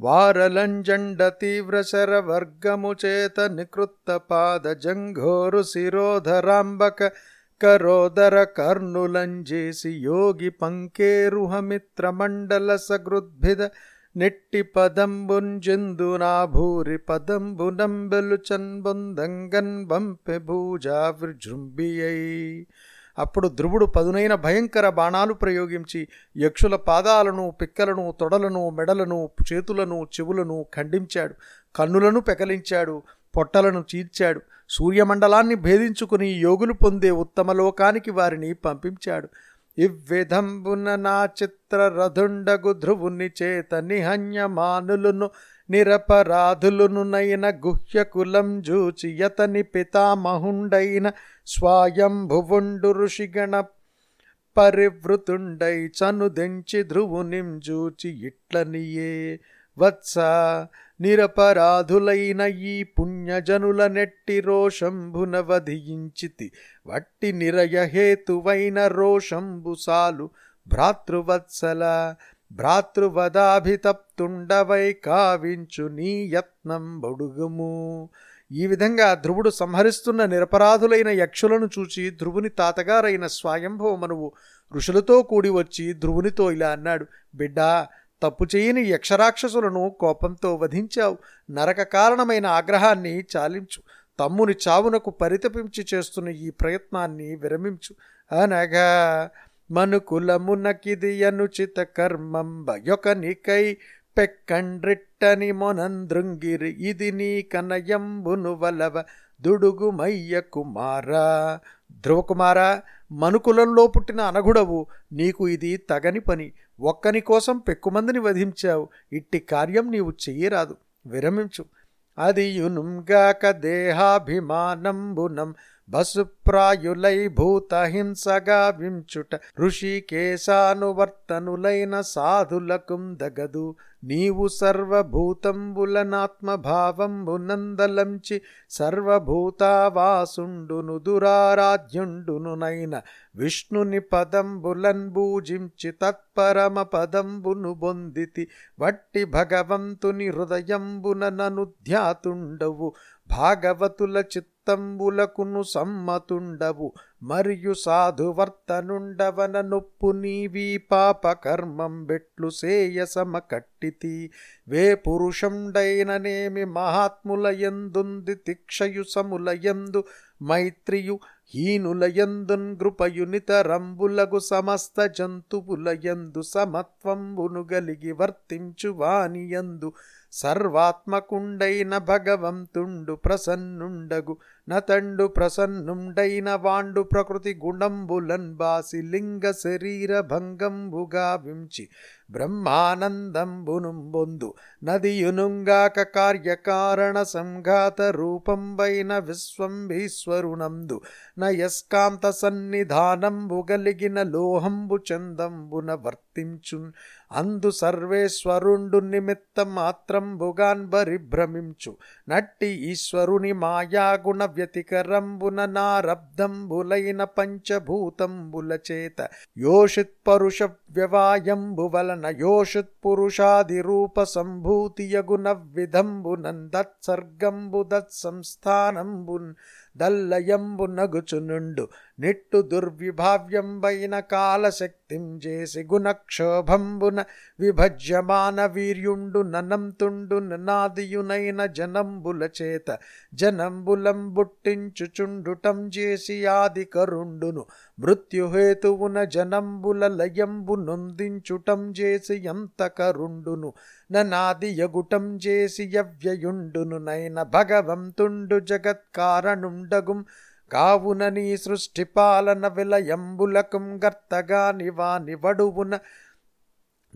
వారలంజండ తీవ్రశర వర్గము నికృత్త పాద జంఘోరు శిరోధరాంబక కరోదర కర్ణులంజేసి యోగి పంకేరుహమిత్రమండల సగృద్భిద నెట్టి పదంబుంజెందు నా భూరి పదంబునంబెలు చన్బొందంగన్ బంపె భూజా విజృంభియై అప్పుడు ధ్రువుడు పదునైన భయంకర బాణాలు ప్రయోగించి యక్షుల పాదాలను పిక్కలను తొడలను మెడలను చేతులను చెవులను ఖండించాడు. కన్నులను పెకలించాడు. పొట్టలను చీల్చాడు. సూర్యమండలాన్ని భేదించుకుని యోగులు పొందే ఉత్తమ లోకానికి వారిని పంపించాడు. ఇవ్విధంబున నా చిత్ర రథుండగు ధ్రువుని చేత నిహన్యమానులను నిరపరాధులునునైన గుహ్యకులం జూచి యతని పితామహుండైన స్వాయంభువుండు ఋషిగణ పరివృతుండై చనుదెంచి ధ్రువునిం జూచి ఇట్లనియే. వత్స నిరపరాధులైన ఈ పుణ్యజనుల నెట్టి రోషంభున వధించితి వట్టి నిరయహేతువైన రోషంబుసాలు భ్రాతృవత్సల భ్రాతృవదాభితప్తుండవై కావించు నీ యత్నం బొడుగుము. ఈ విధంగా ధ్రువుడు సంహరిస్తున్న నిరపరాధులైన యక్షులను చూచి ధ్రువుని తాతగారైన స్వయంభవమనువు ఋషులతో కూడి వచ్చి ధ్రువునితో ఇలా అన్నాడు బిడ్డా తప్పు చేయని యక్షరాక్షసులను కోపంతో వధించావు. నరక కారణమైన ఆగ్రహాన్ని చాలించు. తమ్ముని చావునకు పరితపించి చేస్తున్న ఈ ప్రయత్నాన్ని విరమించు. అనగా మనుకులమునకిది అనుచిత కర్మంబ యొకనికై పెక్కండ్రిట్టని మొనందృంగిరి. ఇది నీ కనయంబును వలవ దుడుగుమయ్య కుమారా. ధ్రువకుమారా మనుకులంలో పుట్టిన అనగుడవు నీకు ఇది తగని పని. ఒక్కని కోసం పెక్కుమందిని వధించావు. ఇట్టి కార్యం నీవు చెయ్యరాదు. విరమించు. అది యునుంగాక దేహాభిమానంబునం బసుప్రాయులై భూతహింసగా వించుట ఋషికేశానువర్తనులైన సాధులకుం దగదు. నీవు సర్వభూతంబులనాత్మభావంబునందలంచి సర్వభూతావాసుండును దురారాధ్యుండునునైన విష్ణుని పదంబులన్ భూజించి తత్పరమ పదంబును బొందితి వట్టి భగవంతుని హృదయంబున నను ధ్యాతుండవు భాగవతుల చిత్తంబులకును సమ్మతుండవు మరియు సాధువర్తనుండవన నొప్పు నీవీ పాప కర్మం బెట్లు సేయసమ కట్టితి. వే పురుషండైననేమి మహాత్ముల ఎందుంది తిక్షయు సముల ఎందు మైత్రియు హీనులయందున్ గృపయునితరంబులగు సమస్త జంతువులయందు సమత్వంబును గలిగి వర్తించు వానియందు సర్వాత్మకుండైన భగవంతుండు ప్రసన్నుండగు నతండు ప్రసన్నుండైన వాండు ప్రకృతి గుణంబులన్ బాసి లింగ శరీర భంగంబుగా వించి బ్రహ్మానందంబును బొందు నదియునుంగాక కార్యకారణ సంఘాత రూపంబైన విశ్వంభీశ్వరునందు నయస్కాంత సన్నిధానంబు గలిగిన లోహంబు చందంబున వర్తించున్ అందు సర్వేశ్వరుండు నిమిత్త మాత్రంబుగాన్ బరిభ్రమించు నట్టి ఈశ్వరుని మాయాగుణ వ్యతికరంబున నారబ్దంబులైన పంచభూతంబుల చేత. యోషిత్ పరుష వ్యవాయంబు వలన యోషిత్ పురుషాది రూప సంభూతియగున విధంబునన్ దత్సర్గంబు దత్సంస్థానంబున్. దల్లయంబు నగుచునుండు. నిట్టు దుర్విభావ్యంబైన కాలశక్తిం చేసి గుణక్షోభంబున విభజ్యమాన వీర్యుండు ననంతుండు ననాదియునైన జనంబుల చేత జనంబులం బుట్టించుచుండుటం చేసి ఆది కరుండును. మృత్యుహేతువున జనంబుల లయంబు నొందించుటం చేసి ఎంత కరుండును. ననాది యగుటం చేసి యవ్యయుండును నైన భగవంతుండు జగత్కారణుండగుం కావున నీ సృష్టి పాలన విలయంబులకం గర్తగా నివాని వడువున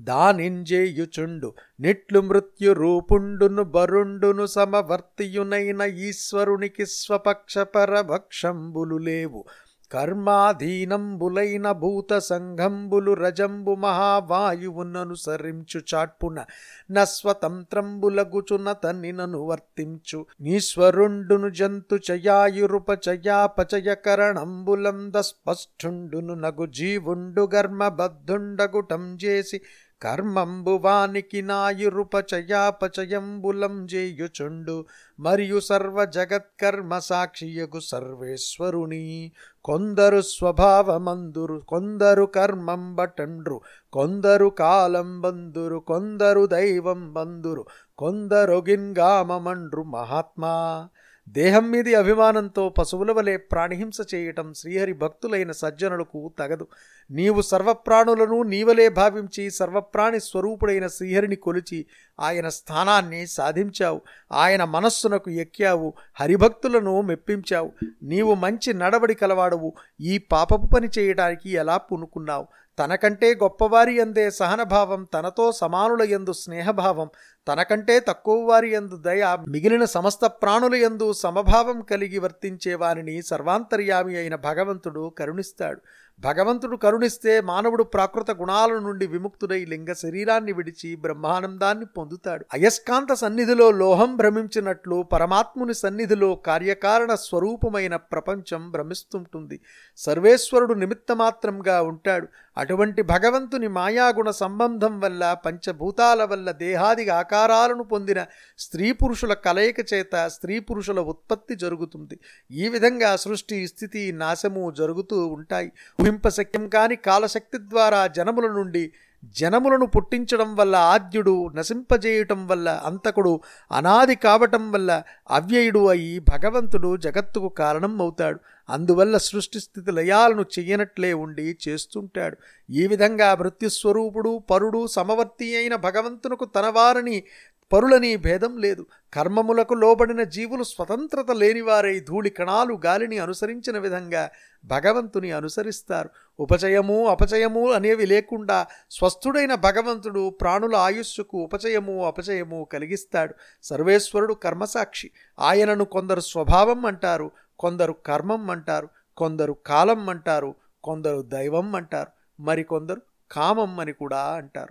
దానింజేయుచుండు. నిట్లు మృత్యు రూపుండును బరుండును సమవర్తియునైన ఈశ్వరునికి స్వపక్షపర భక్షంబులు లేవు. కర్మాధీనంబులైన భూత సంఘంబులు రజంబు మహావాయువుననుసరించు చాట్పున నస్వతంత్రంబులగుచున తన్నినను వర్తించు. నీశ్వరుండును జంతు చయాయురుప చయాపచయకరణంబులం దస్పష్ఠుండును నగు జీవుండు గర్మబద్ధుండగుటం చేసి కర్మంబువానికి నాయురుపచయాపచయంబులం జేయుచుండు మరియు సర్వ జగత్కర్మ సాక్షియగు సర్వేశ్వరుని. కొందరు స్వభావమందురు కొందరు కర్మం బటండ్రు కొందరు కాలం బందురు కొందరు దైవం బందురు కొందరు గిన్గామమండ్రు మహాత్మా. దేహం మీది అభిమానంతో పశువుల వలె ప్రాణిహింస చేయటం శ్రీహరి భక్తులైన సజ్జనులకు తగదు. నీవు సర్వప్రాణులను నీవలే భావించి సర్వప్రాణి స్వరూపుడైన శ్రీహరిని కొలిచి ఆయన స్థానాన్ని సాధించావు. ఆయన మనస్సునకు ఎక్కావు. హరిభక్తులను మెప్పించావు. నీవు మంచి నడవడి కలవాడవు. ఈ పాపపు పని చేయడానికి ఎలా పూనుకున్నావు? తనకంటే గొప్పవారి ఎందే సహనభావం తనతో సమానుల ఎందు స్నేహభావం తనకంటే తక్కువ వారి ఎందు దయ మిగిలిన సమస్త ప్రాణుల ఎందు సమభావం కలిగి వర్తించే వారిని సర్వాంతర్యామి అయిన భగవంతుడు కరుణిస్తాడు. భగవంతుడు కరుణిస్తే మానవుడు ప్రాకృత గుణాల నుండి విముక్తుడై లింగ శరీరాన్ని విడిచి బ్రహ్మానందాన్ని పొందుతాడు. అయస్కాంత సన్నిధిలో లోహం భ్రమించినట్లు పరమాత్ముని సన్నిధిలో కార్యకారణ స్వరూపమైన ప్రపంచం భ్రమిస్తుంటుంది. సర్వేశ్వరుడు నిమిత్తమాత్రంగా ఉంటాడు. అటువంటి భగవంతుని మాయాగుణ సంబంధం వల్ల పంచభూతాల వల్ల దేహాది ఆకారాలను పొందిన స్త్రీ పురుషుల కలయిక చేత స్త్రీ పురుషుల ఉత్పత్తి జరుగుతుంది. ఈ విధంగా సృష్టి స్థితి నాశము జరుగుతూ ఉంటాయి. ఊహింపశక్యం కాని కాలశక్తి ద్వారా జనముల నుండి జనములను పుట్టించడం వల్ల ఆద్యుడు నశింపజేయటం వల్ల అంతకుడు అనాది కావటం వల్ల అవ్యయుడు అయి భగవంతుడు జగత్తుకు కారణం అవుతాడు. అందువల్ల సృష్టి స్థితి లయాలను చెయ్యనట్లే ఉండి చేస్తుంటాడు. ఈ విధంగా మృత్యుస్వరూపుడు పరుడు సమవర్తి అయిన భగవంతునకు తనవారని పరులని భేదం లేదు. కర్మములకు లోబడిన జీవులు స్వతంత్రత లేనివారై ధూళి కణాలు గాలిని అనుసరించిన విధంగా భగవంతుని అనుసరిస్తారు. ఉపచయము అపచయము అనేవి లేకుండా స్వస్థుడైన భగవంతుడు ప్రాణుల ఆయుస్సుకు ఉపచయము అపచయము కలిగిస్తాడు. సర్వేశ్వరుడు కర్మసాక్షి. ఆయనను కొందరు స్వభావం అంటారు కొందరు కర్మం అంటారు కొందరు కాలం అంటారు కొందరు దైవం అంటారు మరికొందరు కామం అని కూడా అంటారు.